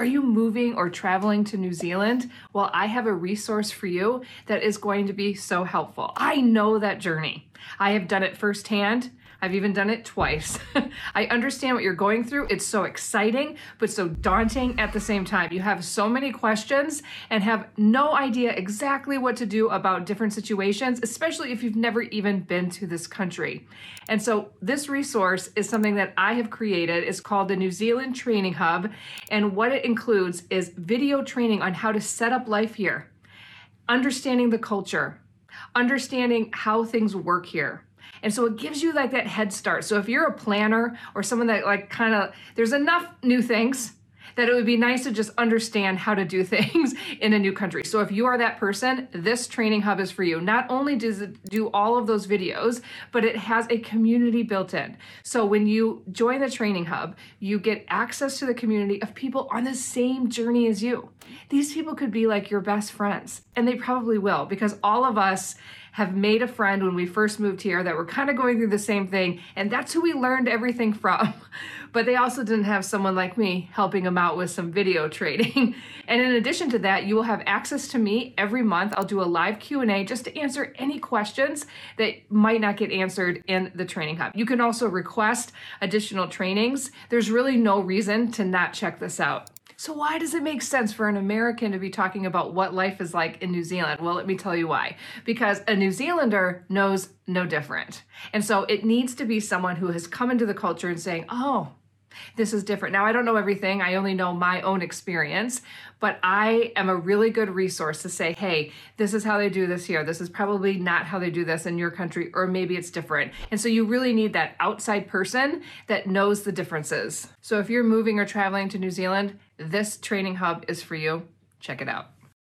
Are you moving or traveling to New Zealand? Well, I have a resource for you that is going to be so helpful. I know that journey. I have done it firsthand. I've even done it twice. I understand what you're going through. It's so exciting, but so daunting at the same time. You have so many questions and have no idea exactly what to do about different situations, especially if you've never even been to this country. And so, this resource is something that I have created. It's called the New Zealand Training Hub. And what it includes is video training on how to set up life here, understanding the culture, understanding how things work here and so it gives you like that head start. So if you're a planner or someone that like kind of, there's enough new things that it would be nice to just understand how to do things in a new country. So if you are that person, this training hub is for you. Not only does it do all of those videos, but it has a community built in. So when you join the training hub, you get access to the community of people on the same journey as you. These people could be like your best friends, and they probably will because all of us have made a friend when we first moved here that were kind of going through the same thing, and that's who we learned everything from. but they also didn't have someone like me helping them out with some video trading. and in addition to that, you will have access to me every month. I'll do a live Q&A just to answer any questions that might not get answered in the training hub. You can also request additional trainings. There's really no reason to not check this out. So, why does it make sense for an American to be talking about what life is like in New Zealand? Well, let me tell you why. Because a New Zealander knows no different. And so it needs to be someone who has come into the culture and saying, oh, this is different. Now, I don't know everything, I only know my own experience, but I am a really good resource to say, hey, this is how they do this here. This is probably not how they do this in your country, or maybe it's different. And so you really need that outside person that knows the differences. So if you're moving or traveling to New Zealand, this training hub is for you. Check it out.